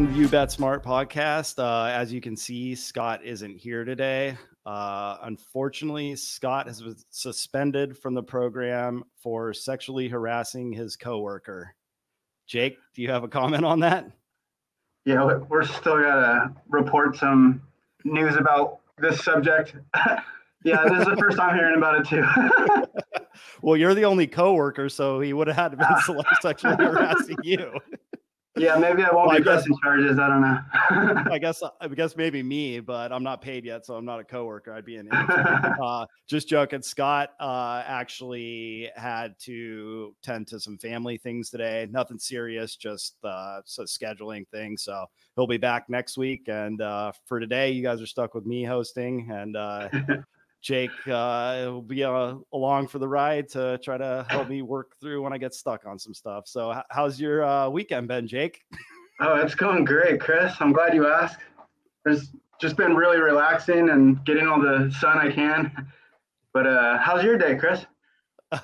welcome to You Bet Smart podcast. Uh, as you can see, Scott isn't here today. Uh, unfortunately, Scott has been suspended from the program for sexually harassing his coworker. Jake, do you have a comment on that? Yeah, we're still gonna report some news about this subject. yeah, this is the first time hearing about it too. well, you're the only coworker, so he would have had to been sexually harassing you. Yeah, maybe I won't well, be pressing charges. I don't know. I guess I guess maybe me, but I'm not paid yet, so I'm not a coworker. I'd be an uh, just joking. Scott uh, actually had to tend to some family things today. Nothing serious, just uh, so scheduling things. So he'll be back next week. And uh, for today, you guys are stuck with me hosting, and uh, Jake uh, will be uh, along for the ride to try to help me work through when I get stuck on some stuff. So, h- how's your uh, weekend been, Jake? Oh, it's going great, Kris. I'm glad you asked. It's just been really relaxing and getting all the sun I can. But uh, how's your day, Kris?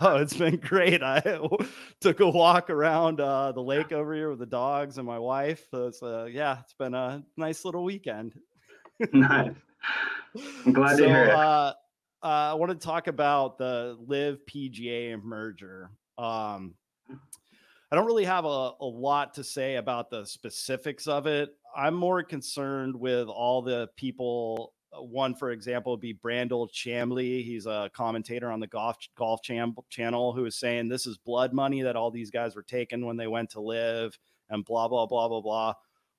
Oh, it's been great. I took a walk around uh, the lake over here with the dogs and my wife. So it's uh, yeah, it's been a nice little weekend. nice. I'm glad so, to hear it. Uh, I want to talk about the LIV PGA merger. Um, I don't really have a, a lot to say about the specifics of it. I'm more concerned with all the people. Uh, one, for example, would be Brandel Chamblee. He's a commentator on the golf golf cham- channel who is saying this is blood money that all these guys were taking when they went to LIV and blah blah blah blah blah.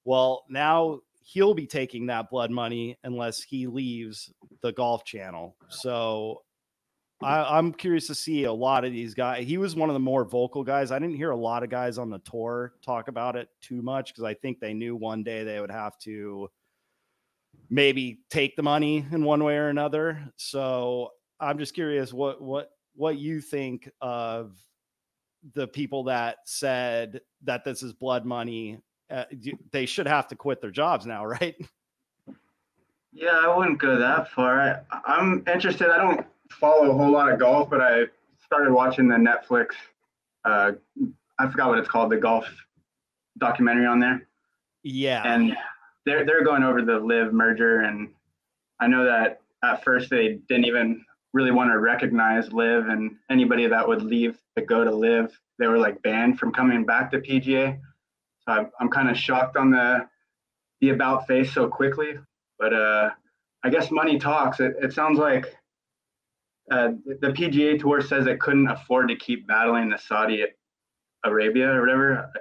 Well, now he'll be taking that blood money unless he leaves the golf channel. So I, am curious to see a lot of these guys. He was one of the more vocal guys. I didn't hear a lot of guys on the tour talk about it too much because I think they knew one day they would have to maybe take the money in one way or another. So I'm just curious what what what you think of the people that said that this is blood money uh, they should have to quit their jobs now, right? Yeah, I wouldn't go that far. I, I'm interested. I don't follow a whole lot of golf, but I started watching the Netflix. Uh, I forgot what it's called, the golf documentary on there. Yeah, and they're they're going over the LIV merger, and I know that at first they didn't even really want to recognize LIV, and anybody that would leave to go to LIV, they were like banned from coming back to PGA. I'm, kind of shocked on the the about face so quickly. But uh, I guess money talks. It, it sounds like uh, the PGA Tour says it couldn't afford to keep battling the Saudi Arabia or whatever.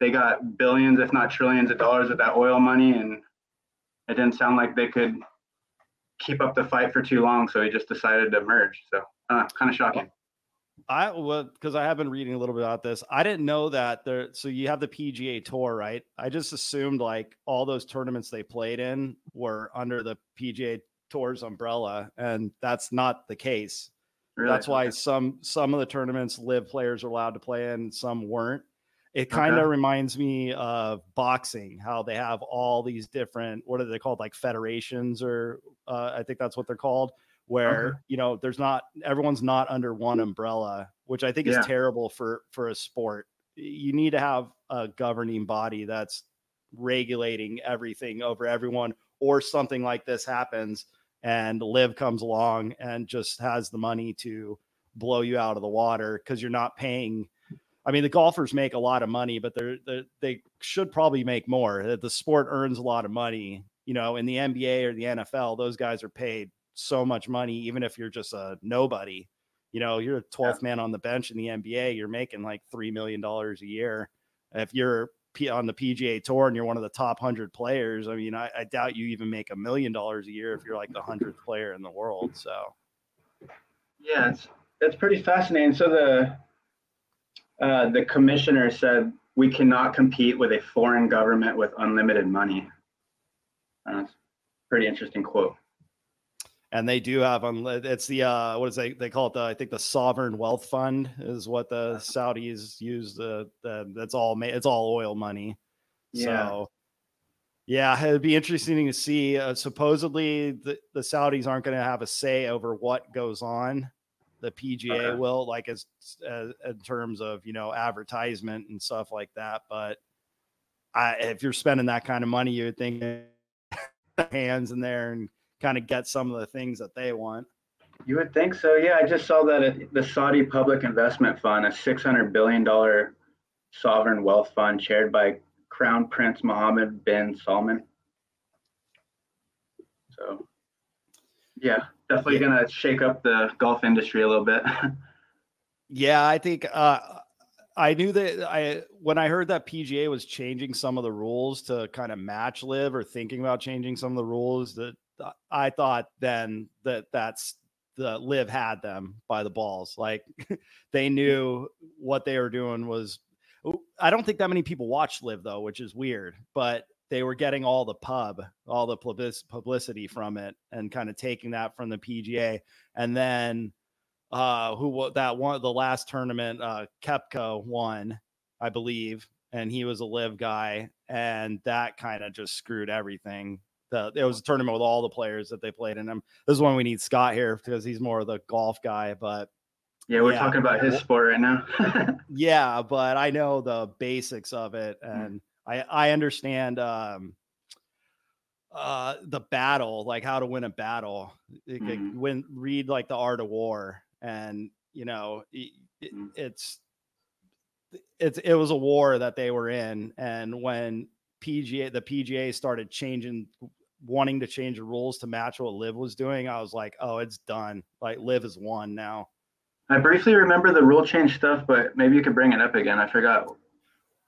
They got billions, if not trillions, of dollars of that oil money, and it didn't sound like they could keep up the fight for too long. So he just decided to merge. So uh, kind of shocking. I well because I have been reading a little bit about this. I didn't know that there. So you have the PGA Tour, right? I just assumed like all those tournaments they played in were under the PGA Tour's umbrella, and that's not the case. Really? That's why some some of the tournaments LIV players are allowed to play in, some weren't. It kind of okay. reminds me of boxing, how they have all these different what are they called, like federations, or uh, I think that's what they're called where okay. you know there's not everyone's not under one umbrella which i think yeah. is terrible for for a sport you need to have a governing body that's regulating everything over everyone or something like this happens and LIV comes along and just has the money to blow you out of the water because you're not paying I mean, the golfers make a lot of money, but they're, they're, they should probably make more. The sport earns a lot of money. You know, in the NBA or the NFL, those guys are paid so much money, even if you're just a nobody. You know, you're a 12th yeah. man on the bench in the NBA, you're making like $3 million a year. If you're on the PGA Tour and you're one of the top 100 players, I mean, I, I doubt you even make a million dollars a year if you're like the 100th player in the world. So, yeah, it's, it's pretty fascinating. So, the, uh, the commissioner said we cannot compete with a foreign government with unlimited money. That's pretty interesting quote and they do have on it's the uh what is they they call it the i think the sovereign wealth fund is what the saudis use the, the that's all it's all oil money yeah. so yeah it'd be interesting to see uh, supposedly the, the saudis aren't going to have a say over what goes on the pga okay. will like as, as in terms of you know advertisement and stuff like that but I, if you're spending that kind of money, you would think hands in there and kind of get some of the things that they want. You would think so. Yeah, I just saw that the Saudi Public Investment Fund, a $600 billion sovereign wealth fund chaired by Crown Prince Mohammed bin Salman. So, yeah, definitely yeah. going to shake up the golf industry a little bit. yeah, I think uh, I knew that I when I heard that PGA was changing some of the rules to kind of match LIV or thinking about changing some of the rules that I thought then that that's the LIV had them by the balls. Like they knew what they were doing was. I don't think that many people watch LIV though, which is weird. But they were getting all the pub, all the publicity from it, and kind of taking that from the PGA. And then uh, who that one the last tournament, uh, Koepka won, I believe, and he was a LIV guy, and that kind of just screwed everything. The, it was a tournament with all the players that they played in them. This is when we need Scott here because he's more of the golf guy, but yeah, we're yeah. talking about his sport right now. yeah, but I know the basics of it, hmm. and I I understand um, uh, the battle, like how to win a battle. Mm-hmm. Win, read like the Art of War, and you know it, mm. it's it's it was a war that they were in and when PGA the PGA started changing wanting to change the rules to match what LIV was doing I was like oh it's done. Like LIV is won now. I briefly remember the rule change stuff but maybe you could bring it up again. I forgot.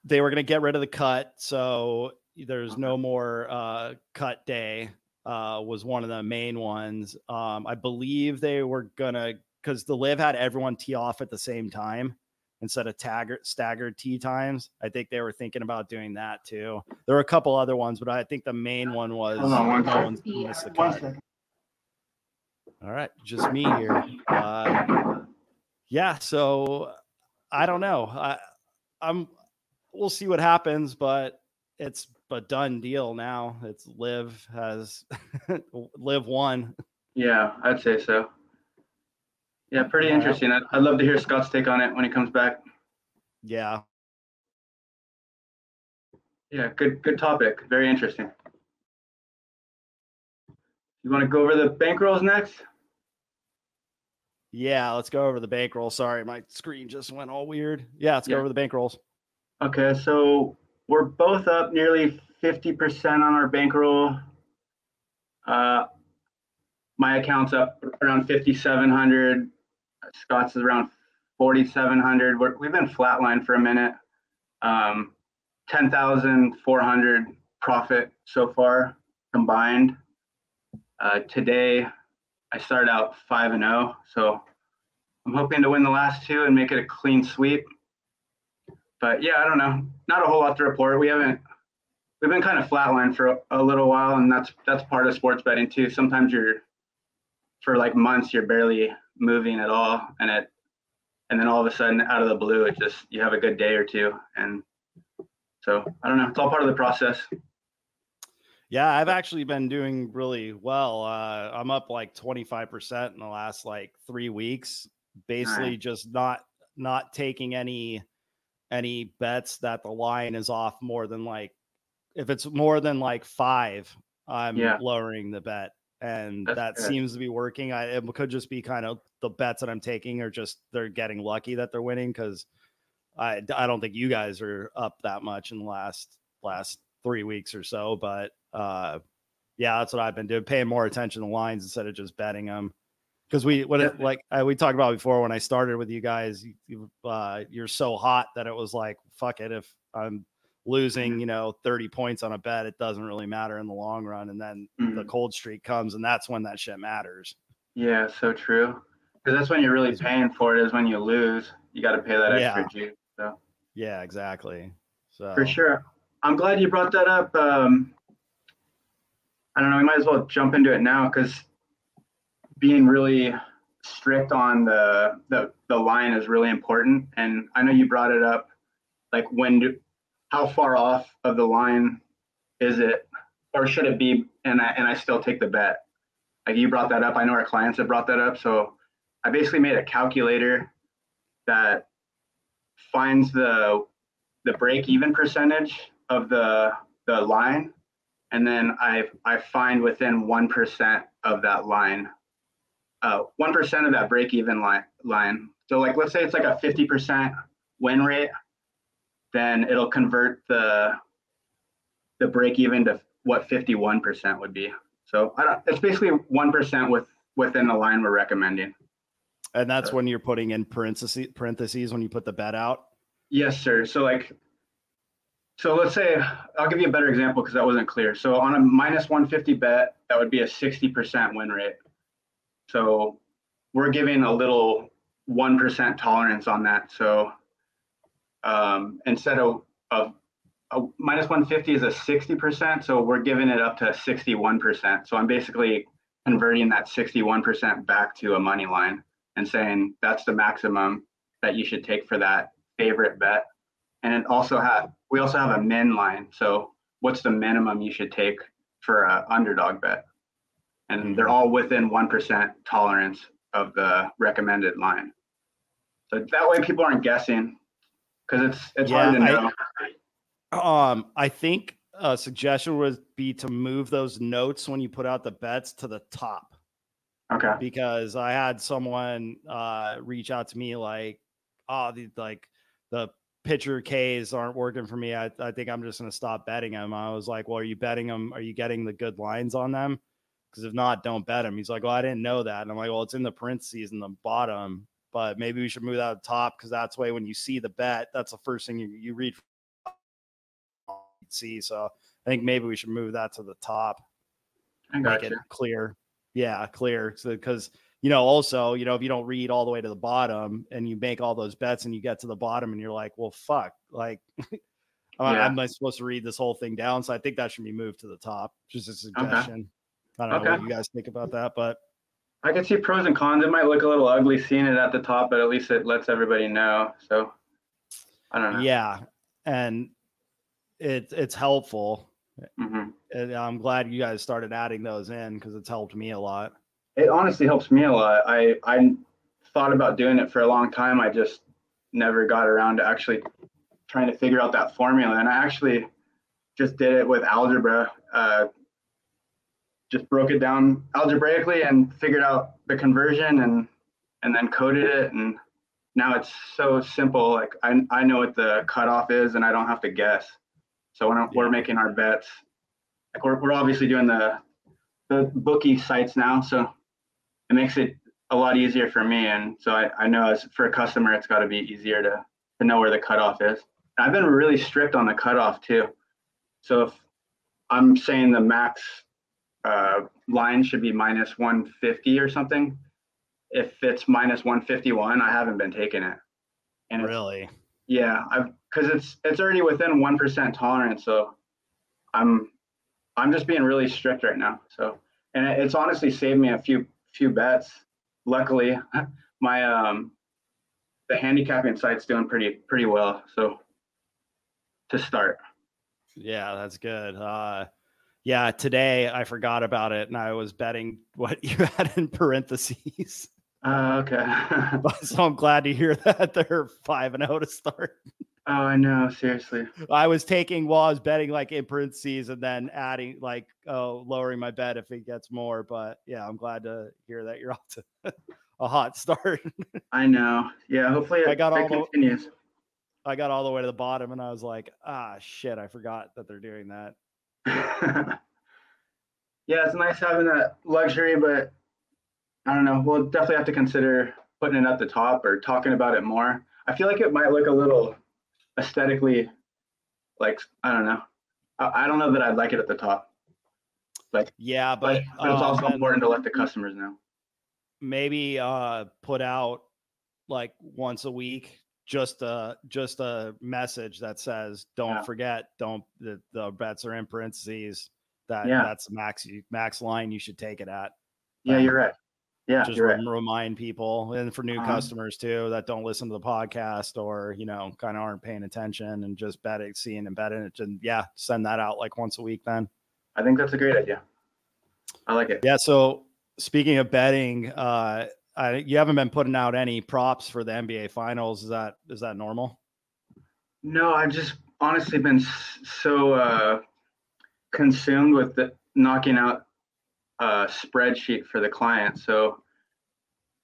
They were going to get rid of the cut so there's no more uh, cut day uh, was one of the main ones. Um, I believe they were going to because the LIV had everyone tee off at the same time instead of tagger, staggered tee times. I think they were thinking about doing that too. There were a couple other ones, but I think the main one was Hold on, won no second. All right, just me here. Uh, yeah, so I don't know. I, I'm. We'll see what happens, but it's a done deal now. It's LIV has LIV one. Yeah, I'd say so. Yeah, pretty interesting. I'd, I'd love to hear Scott's take on it when he comes back. Yeah. Yeah, good good topic. Very interesting. You want to go over the bankrolls next? Yeah, let's go over the bankroll. Sorry, my screen just went all weird. Yeah, let's yeah. go over the bankrolls. Okay, so we're both up nearly 50% on our bankroll. Uh, my account's up around 5,700. Scott's is around 4,700. we have been flatlined for a minute. Um, 10,400 profit so far combined. Uh, today, I started out 5 and 0. So I'm hoping to win the last two and make it a clean sweep. But yeah, I don't know. Not a whole lot to report. We haven't. We've been kind of flatlined for a, a little while, and that's that's part of sports betting too. Sometimes you're for like months you're barely moving at all and it and then all of a sudden out of the blue it just you have a good day or two and so i don't know it's all part of the process yeah i've actually been doing really well uh, i'm up like 25% in the last like three weeks basically right. just not not taking any any bets that the line is off more than like if it's more than like five i'm yeah. lowering the bet and That's that good. seems to be working. I it could just be kind of the bets that I'm taking are just they're getting lucky that they're winning because I I don't think you guys are up that much in the last last three weeks or so, but uh, yeah, that's what I've been doing, paying more attention to lines instead of just betting them. Because we, what it, like I, we talked about before when I started with you guys, you, uh, you're so hot that it was like, fuck it. If I'm losing, you know, 30 points on a bet, it doesn't really matter in the long run. And then mm-hmm. the cold streak comes, and that's when that shit matters. Yeah, so true. Because that's when you're really paying for it. Is when you lose, you got to pay that extra yeah. juice. So. Yeah, exactly. So for sure, I'm glad you brought that up. Um, I don't know. We might as well jump into it now because being really strict on the, the the line is really important. And I know you brought it up. Like when do how far off of the line is it, or should it be? And I, and I still take the bet. Like you brought that up. I know our clients have brought that up. So I basically made a calculator that finds the the break even percentage of the the line, and then I I find within one percent of that line, uh, one percent of that break even line line. So like let's say it's like a fifty percent win rate, then it'll convert the the break even to what fifty one percent would be. So I don't. It's basically one percent with within the line we're recommending. And that's when you're putting in parentheses parentheses when you put the bet out. Yes, sir. So like, so let's say I'll give you a better example because that wasn't clear. So on a minus 150 bet, that would be a 60% win rate. So we're giving a little 1% tolerance on that. So um, instead of, of a minus 150 is a 60%. So we're giving it up to 61%. So I'm basically converting that 61% back to a money line and saying that's the maximum that you should take for that favorite bet. And it also have we also have a min line. So what's the minimum you should take for a underdog bet? And hmm. they're all within one percent tolerance of the recommended line. So that way people aren't guessing because it's it's Yeah, hard to I- know. Um, I think a suggestion would be to move those notes when you put out the bets to the top okay. because I had someone uh reach out to me like, oh, the like the pitcher K's aren't working for me. I, I think I'm just gonna stop betting them. I was like, well, are you betting them? Are you getting the good lines on them? Because if not, don't bet them. He's like, well, I didn't know that. And I'm like, well, it's in the parentheses in the bottom, but maybe we should move that to the top because that's way when you see the bet, that's the first thing you, you read. See, so I think maybe we should move that to the top I make got it clear. Yeah, clear. So because you know, also, you know, if you don't read all the way to the bottom and you make all those bets and you get to the bottom and you're like, well, fuck, like, Yeah. am I supposed to read this whole thing down? So I think that should be moved to the top. Just a suggestion. I don't know what you guys think about that, but I can see pros and cons. It might look a little ugly seeing it at the top, but at least it lets everybody know. So I don't know. yeah, and it it's helpful. hmm And I'm glad you guys started adding those in because it's helped me a lot. It honestly helps me a lot. I I thought about doing it for a long time. I just never got around to actually trying to figure out that formula. And I actually just did it with algebra. Uh, just broke it down algebraically and figured out the conversion and and then coded it and now it's so simple. Like I I know what the cutoff is and I don't have to guess. So when we're making our bets, like we're we're obviously doing the the bookie sites now, so it makes it a lot easier for me. And so I, I know as for a customer, it's got to be easier to, to know where the cutoff is. And I've been really strict on the cutoff too. So if I'm saying the max uh, line should be minus 150 or something, if it's minus 151, I haven't been taking it. And Really? yeah, I've because it's it's already within one percent tolerance, so I'm I'm just being really strict right now. So and it- it's honestly saved me a few few bets. Luckily, my um the handicapping site's doing pretty pretty well. So to start, Yeah, that's good. Uh, yeah, today I forgot about it and I was betting what you had in parentheses. uh, okay. so I'm glad to hear that they're five and zero to start. oh, I know. Seriously. I was taking while I was betting like in parentheses and then adding like oh lowering my bet if it gets more. But yeah, I'm glad to hear that you're off to a hot start. I know. Yeah. Hopefully it, I got all the- I got all the way to the bottom and I was like, ah shit, I forgot that they're doing that. yeah, it's nice having that luxury, but I don't know. We'll definitely have to consider putting it at the top or talking about it more. I feel like it might look a little aesthetically like I don't know. I, I don't know that I'd like it at the top, Yeah, but, but, but it's um, also then important to let the customers know. maybe uh put out like once a week just a just a message that says don't Yeah. forget don't the, the bets are in parentheses that Yeah. that's the max you- max line you should take it at Yeah, you're right. Yeah, just you're right. remind people and for new Uh-huh. customers too that don't listen to the podcast or you know kind of aren't paying attention and just betting seeing and betting it and yeah send that out like once a week then I think that's a great idea. I like it. yeah so speaking of betting uh I, you haven't been putting out any props for the nba finals is that is that normal No, I've just honestly been so uh, consumed with the, knocking out a spreadsheet for the client. So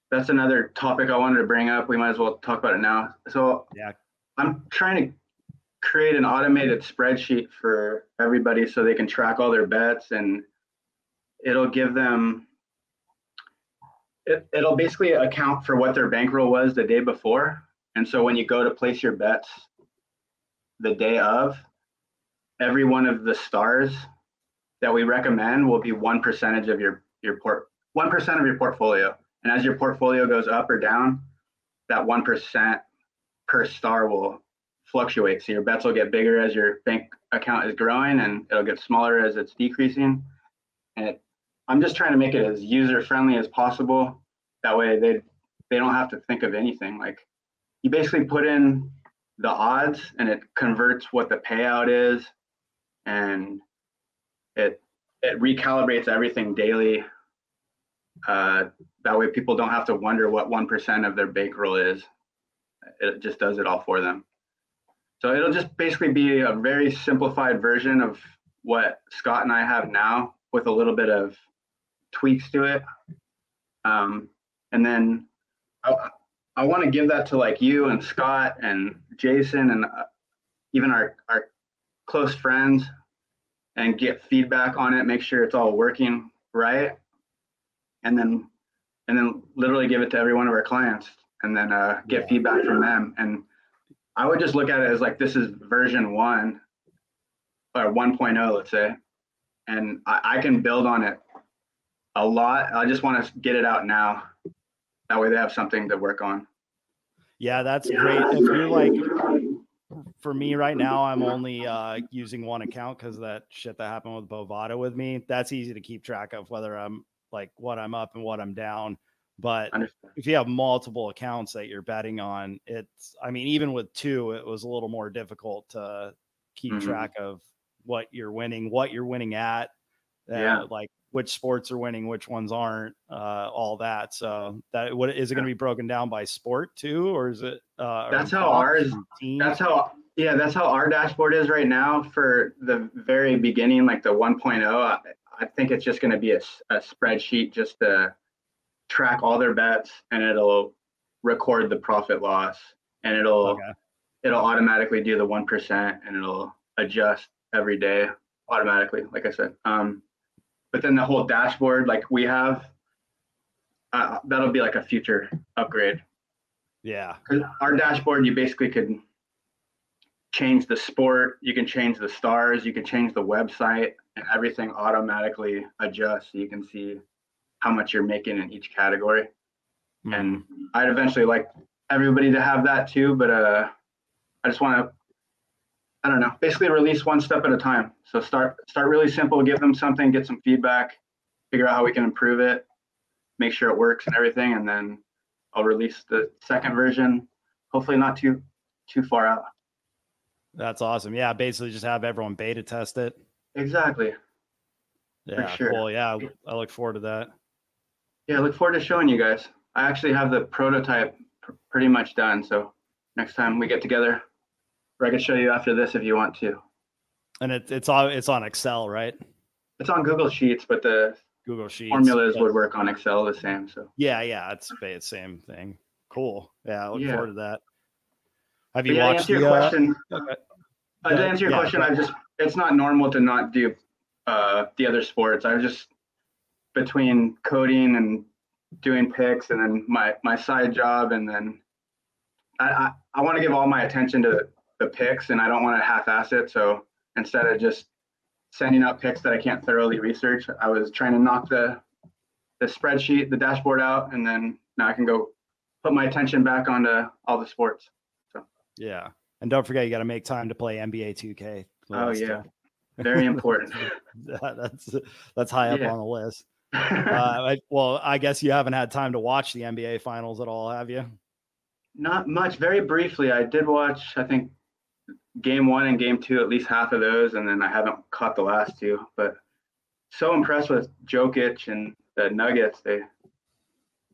that's another topic I wanted to bring up. We might as well talk about it now. So yeah, I'm trying to create an automated spreadsheet for everybody so they can track all their bets and it'll give them it, it'll basically account for what their bankroll was the day before and so when you go to place your bets the day of every one of the stars that we recommend will be one percentage of your your port one percent of your portfolio and as your portfolio goes up or down that one percent per star will fluctuate. So your bets will get bigger as your bank account is growing and it'll get smaller as it's decreasing. And it, I'm just trying to make it as user friendly as possible. That way they they don't have to think of anything. Like you basically put in the odds and it converts what the payout is and it it recalibrates everything daily. Uh, that way people don't have to wonder what 1% of their bankroll is. It just does it all for them. So it'll just basically be a very simplified version of what Scott and I have now with a little bit of tweaks to it. Um, and then I, I want to give that to like you and Scott and Jason and uh, even our, our close friends and get feedback on it, make sure it's all working right. And then, and then literally give it to every one of our clients and then uh, get feedback from them. And I would just look at it as like this is version one or 1.0, let's say, and I, I can build on it a lot. I just want to get it out now. That way they have something to work on. Yeah, that's great. If you're like, for me right now, I'm only uh, using one account because that shit that happened with Bovada with me. That's easy to keep track of whether I'm like what I'm up and what I'm down. But if you have multiple accounts that you're betting on, it's, I mean, even with two, it was a little more difficult to keep mm-hmm. track of what you're winning, what you're winning at, uh, yeah. like which sports are winning, which ones aren't, uh, all that. So that what is it going to be broken down by sport too, or is it? Uh, that's how ours. That's how. Yeah, that's how our dashboard is right now. For the very beginning, like the 1.0, I, I think it's just going to be a, a spreadsheet just to track all their bets and it'll record the profit loss and it'll okay. it'll automatically do the one percent and it'll adjust every day automatically like i said um but then the whole dashboard like we have uh, that'll be like a future upgrade yeah our dashboard you basically could change the sport you can change the stars you can change the website and everything automatically adjusts so you can see how much you're making in each category. Mm-hmm. And I'd eventually like everybody to have that too, but uh, I just want to, I don't know, basically release one step at a time. So start start really simple, give them something, get some feedback, figure out how we can improve it, make sure it works and everything, and then I'll release the second version. Hopefully, not too too far out. That's awesome. Yeah, basically just have everyone beta test it. Exactly. Yeah, sure. cool. Yeah, I look forward to that. Yeah, I look forward to showing you guys. I actually have the prototype pr- pretty much done. So next time we get together, or I can show you after this if you want to. And it, it's on it's on Excel, right? It's on Google Sheets, but the Google Sheets formulas would work on Excel the same. So yeah, yeah, it's the same thing. Cool. Yeah, I look yeah. forward to that. Have you yeah, watched answer the, your uh, question? Okay. Uh, to answer your yeah, question, I just it's not normal to not do uh, the other sports. I was just between coding and doing picks and then my my side job and then I, I, I want to give all my attention to the picks and I don't want to half-ass it. So instead of just sending out picks that I can't thoroughly research, I was trying to knock the the spreadsheet, the dashboard out, and then now I can go put my attention back onto all the sports. So yeah, and don't forget you got to make time to play NBA 2K. Oh yeah, very important. that's that's high up yeah. on the list uh, I, well, I guess you haven't had time to watch the NBA finals at all, have you? Not much. Very briefly, I did watch. I think game one and game two, at least half of those, and then I haven't caught the last two. But so impressed with Jokic and the Nuggets. They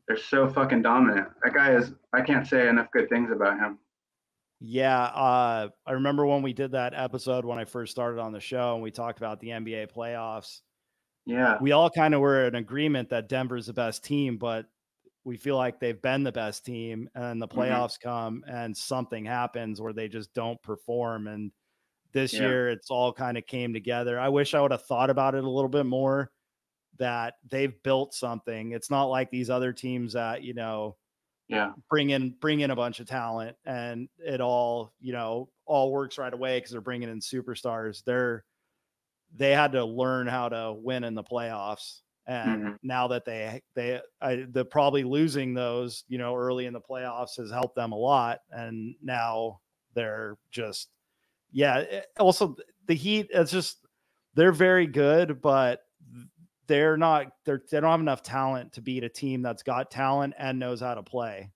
they're so fucking dominant. That guy is. I can't say enough good things about him. Yeah, uh, I remember when we did that episode when I first started on the show and we talked about the NBA playoffs. Yeah. We all kind of were in agreement that Denver's the best team, but we feel like they've been the best team and the Mm-hmm. playoffs come and something happens where they just don't perform and this Yeah. year it's all kind of came together. I wish I would have thought about it a little bit more that they've built something. It's not like these other teams that, you know, Yeah. bring in bring in a bunch of talent and it all you know all works right away because they're bringing in superstars they're they had to learn how to win in the playoffs and Mhm. now that they they I, the probably losing those you know early in the playoffs has helped them a lot and now they're just yeah it- also the heat it's just they're very good but they're not they're they don't have enough talent to beat a team that's got talent and knows how to play.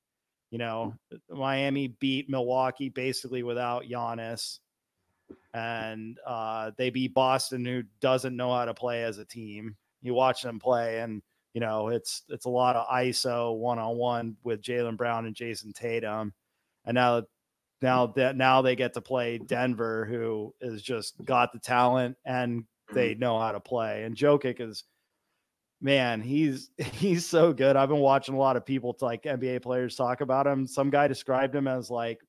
You know, Miami beat Milwaukee basically without Giannis, and uh, they beat Boston, who doesn't know how to play as a team. You watch them play, and you know it's it's a lot of ISO one on one with Jaylen Brown and Jayson Tatum, and now now that now they get to play Denver, who is just got the talent and mm-hmm. they know how to play. And Jokic is man, he's he's so good. I've been watching a lot of people like NBA players talk about him. Some guy described him as like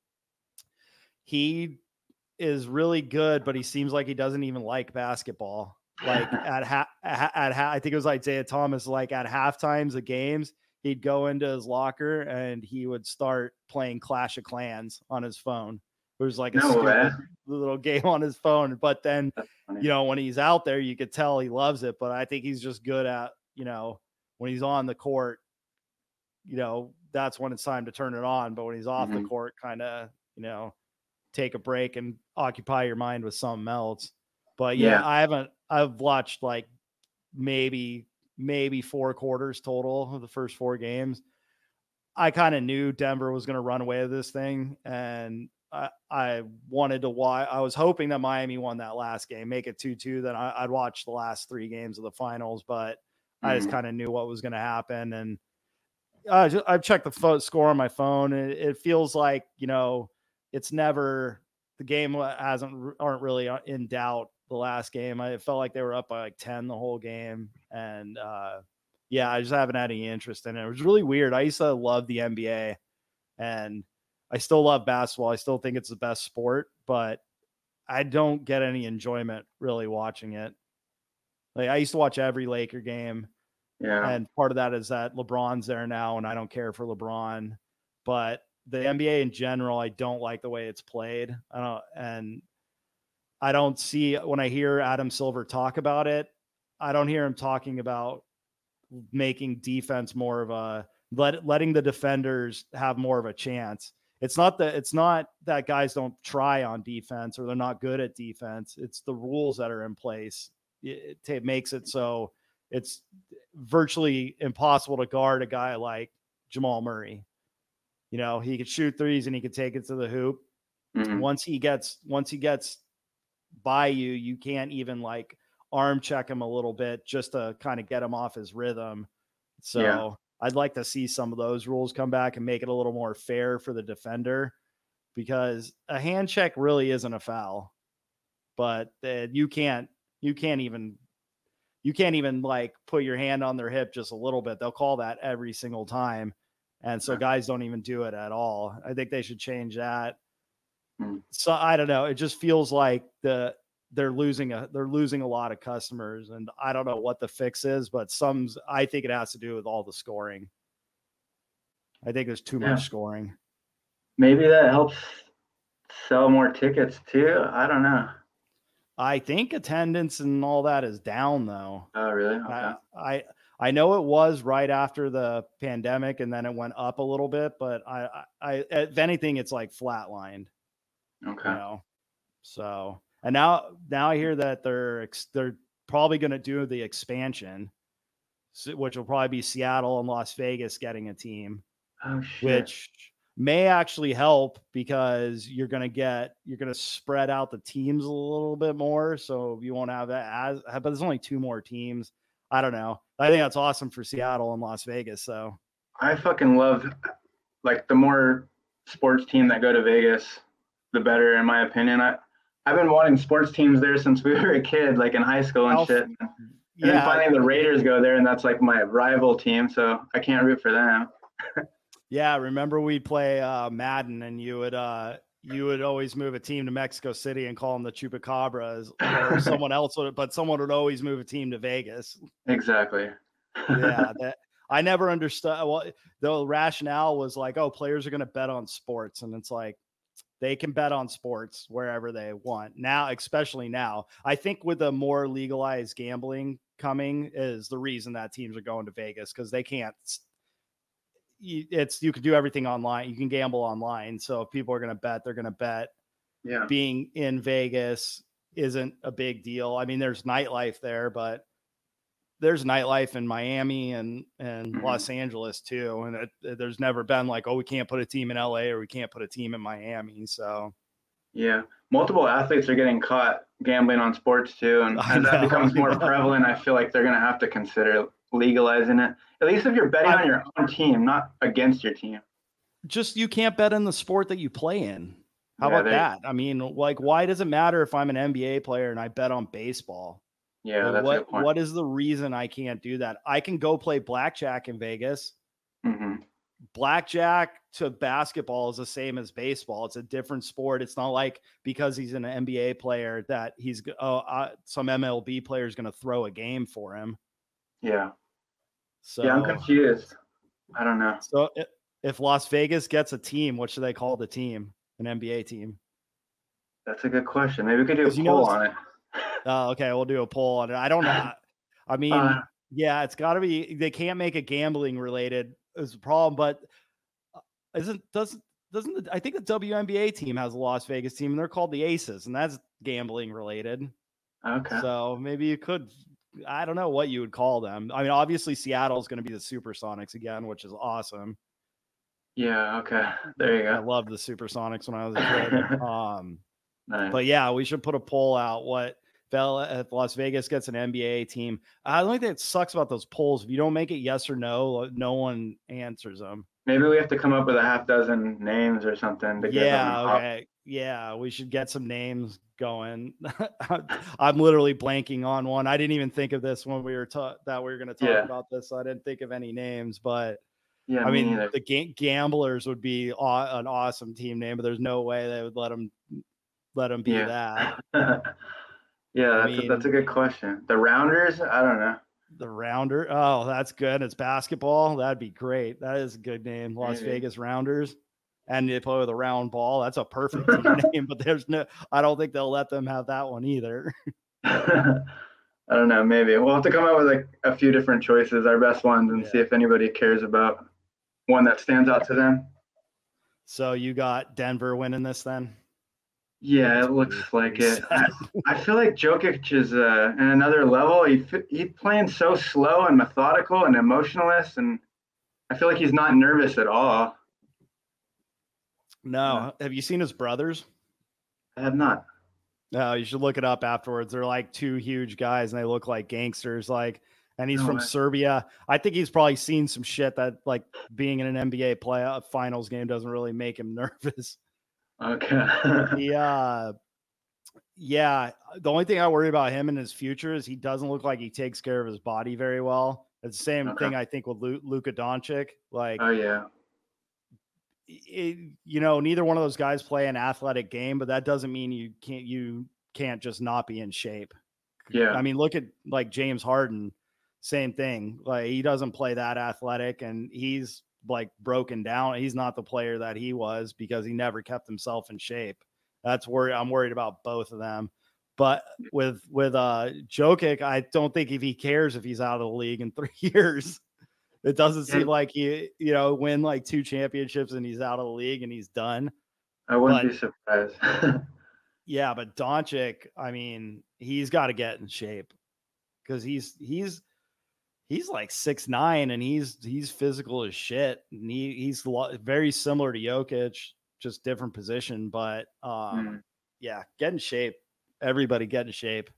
he is really good, but he seems like he doesn't even like basketball. Like at ha- at, ha- I think it was Isaiah Thomas. Like at half times of games, he'd go into his locker and he would start playing Clash of Clans on his phone. It was like a No little game on his phone. But then you know, when he's out there, you could tell he loves it. But I think he's just good at, you know, when he's on the court, you know, that's when it's time to turn it on. But when he's off the Mhm. court, kind of, you know, take a break and occupy your mind with something else. But yeah, Yeah. I haven't, I've watched like maybe, maybe four quarters total of the first four games. I kind of knew Denver was going to run away with this thing. And I, I wanted to watch. I was hoping that Miami won that last game, make it 2 2. Then I, I'd watch the last three games of the finals, but I just Mhm. kind of knew what was going to happen. And I've checked the pho- score on my phone, and it, it feels like, you know, it's never the game hasn't aren't really uh, in doubt. The last game, I felt like they were up by like 10 the whole game. And uh, yeah, I just haven't had any interest in it. It was really weird. I used to love the NBA and I still love basketball. I still think it's the best sport, but I don't get any enjoyment really watching it. Like I used to watch every Laker game, Yeah. and part of that is that LeBron's there now, and I don't care for LeBron. But the NBA in general, I don't like the way it's played. I don't, and I don't see when I hear Adam Silver talk about it, I don't hear him talking about making defense more of a let letting the defenders have more of a chance. It's not that it's not that guys don't try on defense or they're not good at defense. It's the rules that are in place. It, it makes it so it's virtually impossible to guard a guy like Jamal Murray. You know, he could shoot threes and he could take it to the hoop. Mhm. Once he gets once he gets by you, you can't even like arm check him a little bit just to kind of get him off his rhythm. So Yeah. I'd like to see some of those rules come back and make it a little more fair for the defender because a hand check really isn't a foul. But uh, you can't you can't even you can't even like put your hand on their hip just a little bit. They'll call that every single time. And so guys don't even do it at all. I think they should change that. Hmm. So I don't know. It just feels like the they're losing a they're losing a lot of customers and I don't know what the fix is, but some I think it has to do with all the scoring. I think there's too Yeah. much scoring. Maybe that helps sell more tickets too. I don't know. I think attendance and all that is down though. Oh, really? Okay. I, I I know it was right after the pandemic, and then it went up a little bit. But I, I, I if anything, it's like flatlined. Okay. You know, so and now now I hear that they're ex- they're probably going to do the expansion, which will probably be Seattle and Las Vegas getting a team, Oh shit. which may actually help because you're going to get you're going to spread out the teams a little bit more so you won't have that as but there's only two more teams i don't know i think that's awesome for seattle and las vegas so I fucking love like the more sports team that go to Vegas, the better, in my opinion. I I've been wanting sports teams there since we were a kid, like in high school and How- shit. And yeah, then finally the Raiders go there, and that's like my rival team, so I can't root for them. yeah. Remember we play uh, Madden, and you would uh, you would always move a team to Mexico City and call them the Chupacabras, or someone else would, but someone would always move a team to Vegas. Exactly. yeah that i never understood well the rationale was like oh players are going to bet on sports and it's like they can bet on sports wherever they want now especially now i think with the more legalized gambling coming is the reason that teams are going to vegas because they can't it's you can do everything online you can gamble online so if people are going to bet they're going to bet yeah. being in Vegas isn't a big deal. I mean, there's nightlife there, but there's nightlife in Miami and and Mhm. Los Angeles too. And it, it- there's never been like, oh, we can't put a team in LA or we can't put a team in Miami. So Yeah, multiple athletes are getting caught gambling on sports too, and as that becomes more prevalent, I feel like they're gonna have to consider legalizing it. At least if you're betting I- on your own team, not against your team. just you can't bet in the sport that you play in. How Yeah, about they- that? I mean, like, why does it matter if I'm an NBA player and I bet on baseball? Yeah, Like, that's a what what is the reason I can't do that? I can go play blackjack in Vegas. hmm blackjack to basketball is the same as baseball. It's a different sport. It's not like because he's an NBA player that he's oh uh, some MLB player is going to throw a game for him. Yeah, So yeah, I'm confused. I don't know. so if Las Vegas gets a team, what should they call the team? An NBA team. That's a good question. Maybe we could do a 'Cause you know poll on it. Oh, okay, we'll do a poll on it. I don't know. I mean, Uh, yeah, it's got to be. They can't make it gambling related is a problem, but uh, isn't doesn't doesn't the, I think the WNBA team has a Las Vegas team and they're called the Aces and that's gambling related. okay. So maybe you could. I don't know what you would call them. I mean, obviously Seattle's going to be the Supersonics again, which is awesome. yeah. Okay. There you go. I loved the Supersonics when I was a kid. um, Nice. But yeah, we should put a poll out. What Uh, Las Vegas gets an NBA team? I don't think that sucks about those polls. If you don't make it yes or no, uh, no one answers them. Maybe we have to come up with a half dozen names or something to Yeah, up. okay. Yeah, we should get some names going. I'm literally blanking on one. I didn't even think of this when we were ta- that we were going to talk Yeah. about this. So I didn't think of any names, but Yeah, I me mean, the ga- gamblers would be aw- an awesome team name, but there's no way they would let them let them be Yeah. that. yeah, that's, a, that's a good question. The Rounders? I don't know. The rounder. Oh, that's good. It's basketball. That'd be great. That is a good name. Las Maybe. Vegas Rounders. And they play with a round ball. That's a perfect name, but there's no I don't think they'll let them have that one either. I don't know. Maybe we'll have to come up with like a few different choices, our best ones, and see if anybody cares about one that stands out to them. So you got Denver winning this then? Yeah, it looks like it. I, I feel like Jokic is uh, in another level. He he's playing so slow and methodical and emotionless, and I feel like he's not nervous at all. No. Have you seen his brothers? I have not. No, you should look it up afterwards. They're like two huge guys and they look like gangsters. Like, and he's No from way. Serbia. I think he's probably seen some shit that like being in an NBA playoff finals game doesn't really make him nervous. Okay. yeah. uh yeah the only thing i worry about him in his future is he doesn't look like he takes care of his body very well it's the same Okay. thing i think with Lu- Luka Doncic like oh yeah. it, you know neither one of those guys play an athletic game but that doesn't mean you can't you can't just not be in shape Yeah. i mean look at like james harden same thing like he doesn't play that athletic and he's like broken down he's not the player that he was because he never kept himself in shape that's where i'm worried about both of them but with with uh Jokic, I don't think if he cares if he's out of the league in three years. It doesn't Yeah. seem like he, you know, win like two championships and he's out of the league and he's done. I wouldn't but- be surprised. Yeah, but Doncic, I mean, he's got to get in shape because he's he's he's like six nine and he's he's physical as shit. And he he's lo- very similar to Jokic, just different position. But um, Mm. yeah, get in shape. Everybody get in shape.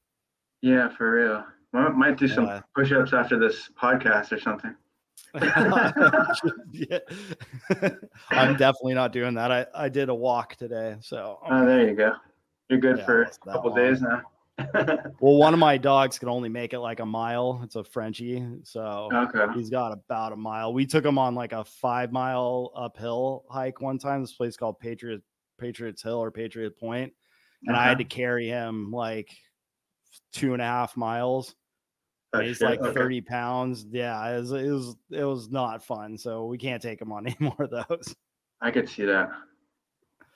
yeah, for real. Might, might do some Yeah. push-ups after this podcast or something. I'm definitely not doing that. I, I did a walk today. So Oh, there you go. You're good Yeah, for a couple long. days now. well, one of my dogs can only make it like a mile. It's a Frenchie. So okay. he's got about a mile. We took him on like a five mile uphill hike one time. This place called Patriot Patriots Hill or Patriot Point, and I had to carry him like two and a half miles. Oh, he's shit, like okay. 30 pounds. Yeah, it was, it was it was not fun. So we can't take him on any more of those. I could see that.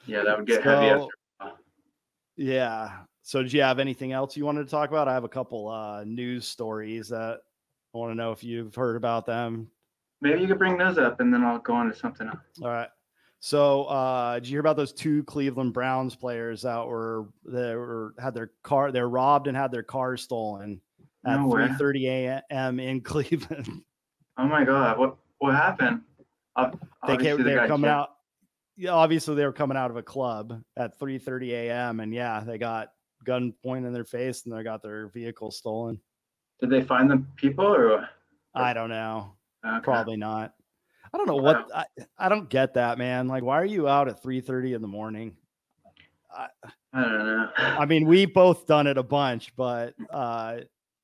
Yeah, that would get heavy. After. Yeah. So did you have anything else you wanted to talk about? I have a couple uh news stories that I want to know if you've heard about them. Maybe you could bring those up, and then I'll go on to something else. All right. So uh did you hear about those two Cleveland Browns players that were that were had their car they're robbed and had their car stolen at No way. 3:30 a.m. in Cleveland. Oh my god, what what happened? Ob- they came, the they were coming can't- out yeah obviously they were coming out of a club at 3:30 a.m. and yeah they got gun pointed in their face and they got their vehicle stolen. Did they find the people or? i don't know. Okay. probably not. I don't know what I, I don't get that man. Like why are you out at 3:30 in the morning? I don't know. i mean we both done it a bunch but uh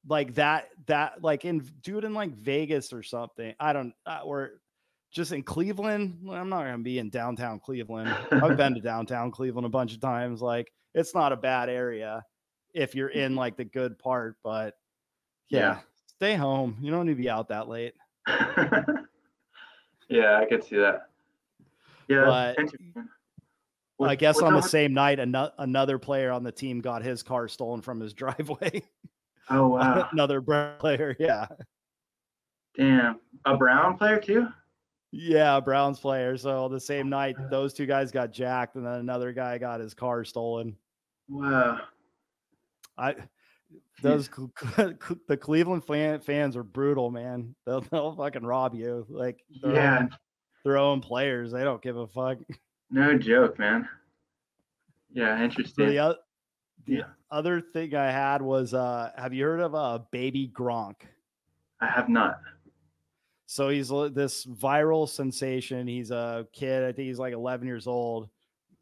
like that that like in do it in like vegas or something. I don't uh, or just in cleveland. I'm not gonna be in downtown cleveland. I've been to downtown cleveland a bunch of times. Like it's not a bad area if you're mm. in like the good part but yeah, Yeah. stay home you don't need to be out that late yeah, I could see that. Yeah, But- i guess on the same night ano- another player on the team got his car stolen from his driveway Oh wow, another Brown player yeah damn! A Brown player too? Yeah, Browns player. So the same oh, night, those two guys got jacked, and then another guy got his car stolen. Wow. I those the Cleveland fan, fans are brutal, man. They'll they'll fucking rob you like Yeah, own, their own players. They don't give a fuck. no joke, man. Yeah, interesting. the other the Yeah. other thing I had was uh have you heard of uh baby Gronk? I have not. So he's this viral sensation. He's a kid. I think he's like 11 years old.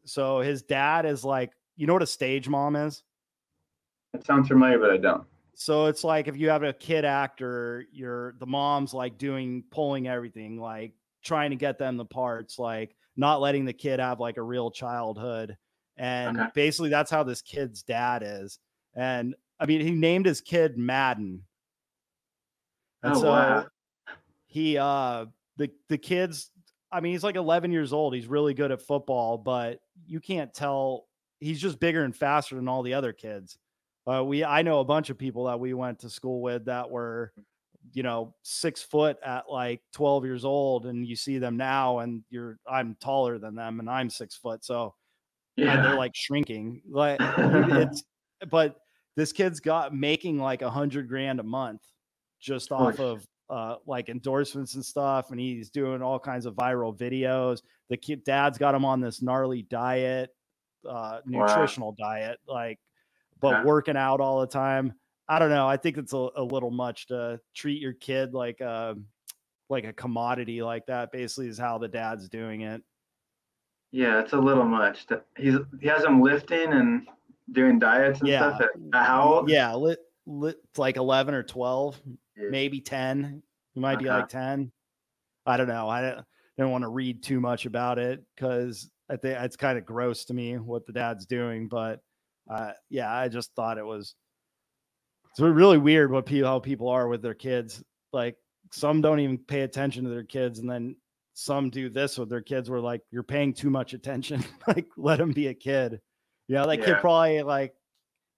So his dad is like, you know what a stage mom is? It sounds familiar, but I don't. So it's like if you have a kid actor, you're the mom's like doing pulling everything, like trying to get them the parts, like not letting the kid have like a real childhood. And Okay. basically that's how this kid's dad is. And I mean, he named his kid Madden. And Oh, so wow. he uh the the kids I mean, he's like 11 years old. He's really good at football, but you can't tell he's just bigger and faster than all the other kids. Uh, we I know a bunch of people that we went to school with that were, you know, six foot at like 12 years old, and you see them now, and you're I'm taller than them, and I'm six foot, so Yeah. they're like shrinking. Like it's but this kid's got making like a hundred grand a month just off of uh like endorsements and stuff and he's doing all kinds of viral videos the kid dad's got him on this gnarly diet uh Wow. nutritional diet like but Yeah. working out all the time i don't know i think it's a, a little much to treat your kid like a like a commodity like that basically is how the dad's doing it yeah, it's a little much. He's he has him lifting and doing diets and Yeah. stuff. At, at how old? yeah lit, lit like 11 or 12 Yeah. maybe 10 he might be like 10 i don't know i don't, don't want to read too much about it because i think it's kind of gross to me what the dad's doing but uh yeah i just thought it was it's really weird what people how people are with their kids. Like some don't even pay attention to their kids and then some do this with their kids where like you're paying too much attention like let them be a kid. You know that kid probably like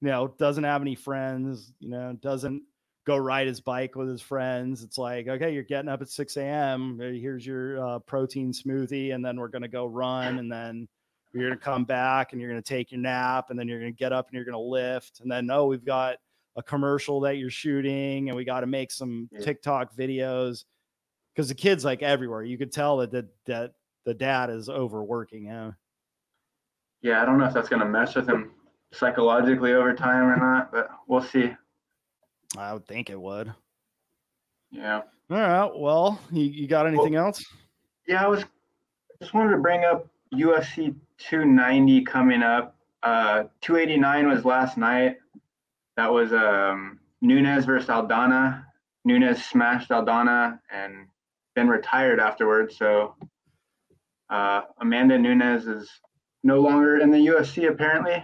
you know doesn't have any friends you know doesn't go ride his bike with his friends. It's like okay you're getting up at 6 a.m Uh, here's your uh, protein smoothie and then we're going to go run and then you're going to come back and you're going to take your nap and then you're going to get up and you're going to lift. And then oh we've got a commercial that you're shooting and we got to make some tiktok videos. Because the kid's like everywhere. You could tell that the, that the dad is overworking him. Yeah, I don't know if that's gonna mess with him psychologically over time or not, but we'll see. I would think it would Yeah. All right. Well, you, you got anything well, else? Yeah, I was just wanted to bring up UFC 290 coming up. Uh, 289 was last night. That was um, Nunes versus Aldana. Nunes smashed Aldana and then retired afterwards. So uh, Amanda Nunes is no longer in the UFC apparently.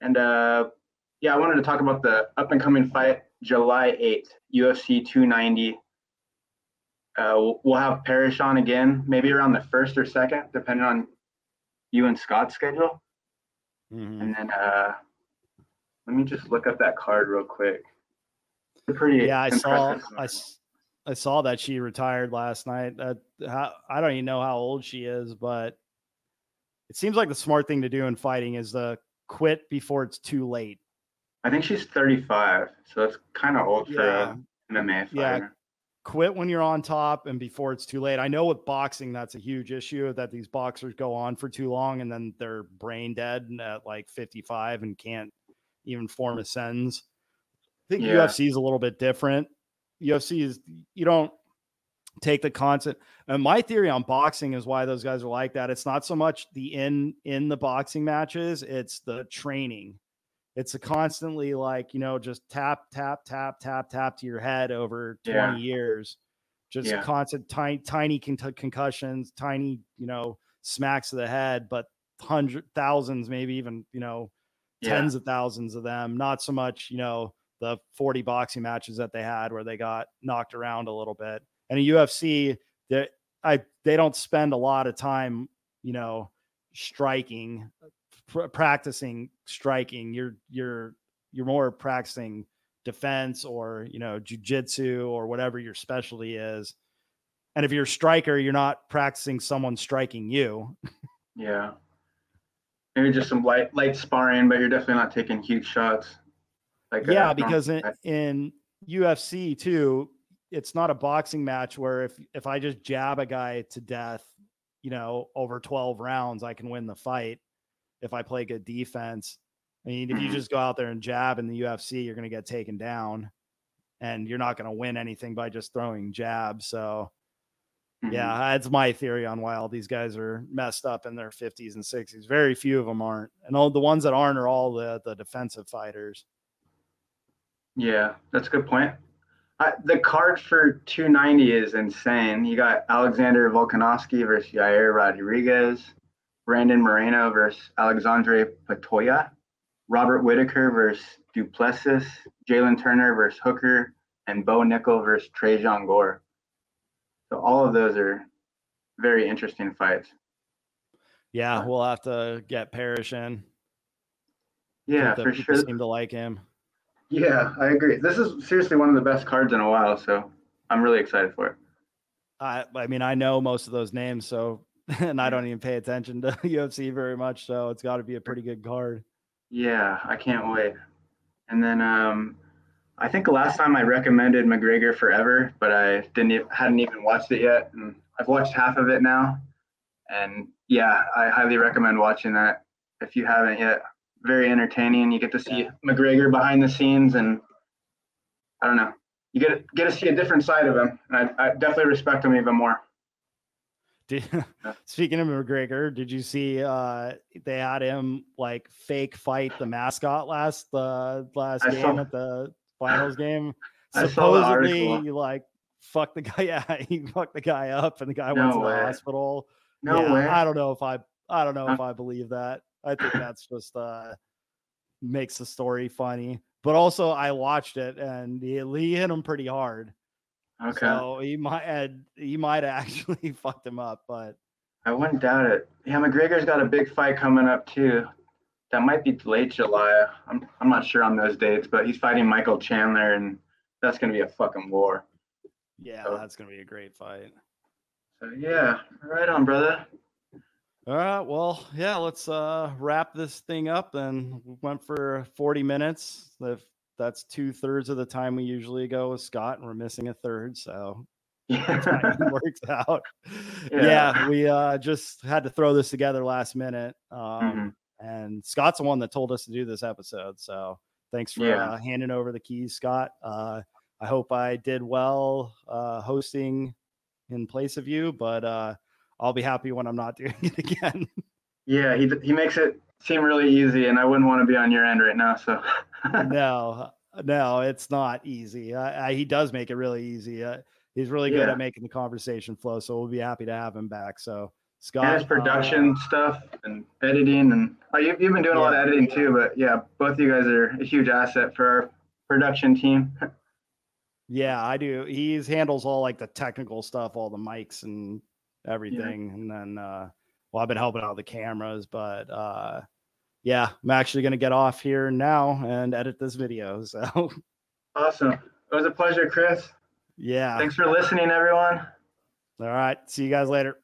And uh, yeah, I wanted to talk about the up and coming fight July 8th, UFC 290. Uh, we'll have Parrish on again, maybe around the first or second, depending on you and Scott's schedule. Mm-hmm. And then uh, let me just look up that card real quick. Pretty yeah, I saw I, I saw that she retired last night. Uh, how, I don't even know how old she is, but it seems like the smart thing to do in fighting is to quit before it's too late. I think she's 35, so that's kind of old yeah. for an MMA fighter. Yeah, quit when you're on top and before it's too late. I know with boxing, that's a huge issue that these boxers go on for too long and then they're brain dead at like 55 and can't even form a sentence. I think yeah. UFC is a little bit different. UFC is you don't take the concept. And my theory on boxing is why those guys are like that. It's not so much the in in the boxing matches, it's the training it's a constantly like you know just tap tap tap tap tap to your head over 20 yeah. years just yeah. constant tiny tiny con- concussions tiny you know smacks of the head but hundred thousands maybe even you know tens yeah. of thousands of them not so much you know the 40 boxing matches that they had where they got knocked around a little bit and a ufc that i they don't spend a lot of time you know striking pr- practicing striking. You're you're you're more practicing defense or you know jujitsu or whatever your specialty is. And if you're a striker, you're not practicing someone striking you. yeah. Maybe just some light light sparring, but you're definitely not taking huge shots. Like yeah, uh, because in, in UFC too, it's not a boxing match where if if I just jab a guy to death, you know, over 12 rounds, I can win the fight if I play good defense. I mean, if you mm-hmm. just go out there and jab in the UFC, you're going to get taken down and you're not going to win anything by just throwing jabs. So, mm-hmm. yeah, that's my theory on why all these guys are messed up in their 50s and 60s. Very few of them aren't. And all the ones that aren't are all the, the defensive fighters. Yeah, that's a good point. the card for 290 is insane. You got Alexander Volkanovski versus Yair Rodriguez. Brandon Moreno versus Alexandre Pantoja, Robert Whitaker versus du Plessis, Jalen Turner versus Hooker, and Bo Nickal versus Tresean Gore. So all of those are very interesting fights. Yeah, we'll have to get Parrish in. Yeah, for sure. Seem to like him. Yeah, I agree. This is seriously one of the best cards in a while, so I'm really excited for it. I I mean, I know most of those names, so and I don't even pay attention to UFC very much, so it's got to be a pretty good card. Yeah, I can't wait. And then um, I think the last time I recommended McGregor Forever, but I didn't even, hadn't even watched it yet, and I've watched half of it now. And yeah, I highly recommend watching that if you haven't yet. Very entertaining. You get to see McGregor behind the scenes, and I don't know, you get get to see a different side of him, and I, I definitely respect him even more. Did, speaking of McGregor, did you see uh they had him like fake fight the mascot last the uh, last I game saw, at the finals game? Supposedly like fuck the guy. Yeah, he fucked the guy up and the guy no went to way. the hospital. No yeah, way. I don't know if I I don't know if I believe that. I think that's just uh makes the story funny. But also I watched it and he, he hit him pretty hard. Okay. So he might had he might have actually fucked him up, but I wouldn't doubt it. Yeah, McGregor's got a big fight coming up too. That might be late July. I'm I'm not sure on those dates, but he's fighting Michael Chandler, and that's gonna be a fucking war. Yeah, so, that's gonna be a great fight. So yeah, right on, brother. All right, well, yeah, let's uh wrap this thing up. And we went for 40 minutes. That's two thirds of the time we usually go with Scott, and we're missing a third. So yeah. works out. Yeah. yeah. we uh, just had to throw this together last minute. Um, mm-hmm. And Scott's the one that told us to do this episode. So thanks for yeah. uh, handing over the keys, Scott. Uh, I hope I did well uh, hosting in place of you, but uh, I'll be happy when I'm not doing it again. Yeah, he he makes it seem really easy, and I wouldn't want to be on your end right now. So no, no, it's not easy. I, I, he does make it really easy. Uh, he's really good Yeah. at making the conversation flow, so we'll be happy to have him back. So Scott, and his production uh, stuff and editing, and oh, you've, you've been doing a lot of editing too. But yeah, both of you guys are a huge asset for our production team. yeah, I do. He handles all like the technical stuff, all the mics and everything, and then uh, well, I've been helping out with the cameras, but uh, yeah, I'm actually gonna get off here now and edit this video. So Awesome. It was a pleasure, Kris. yeah, Thanks for listening, everyone. all right, see you guys later.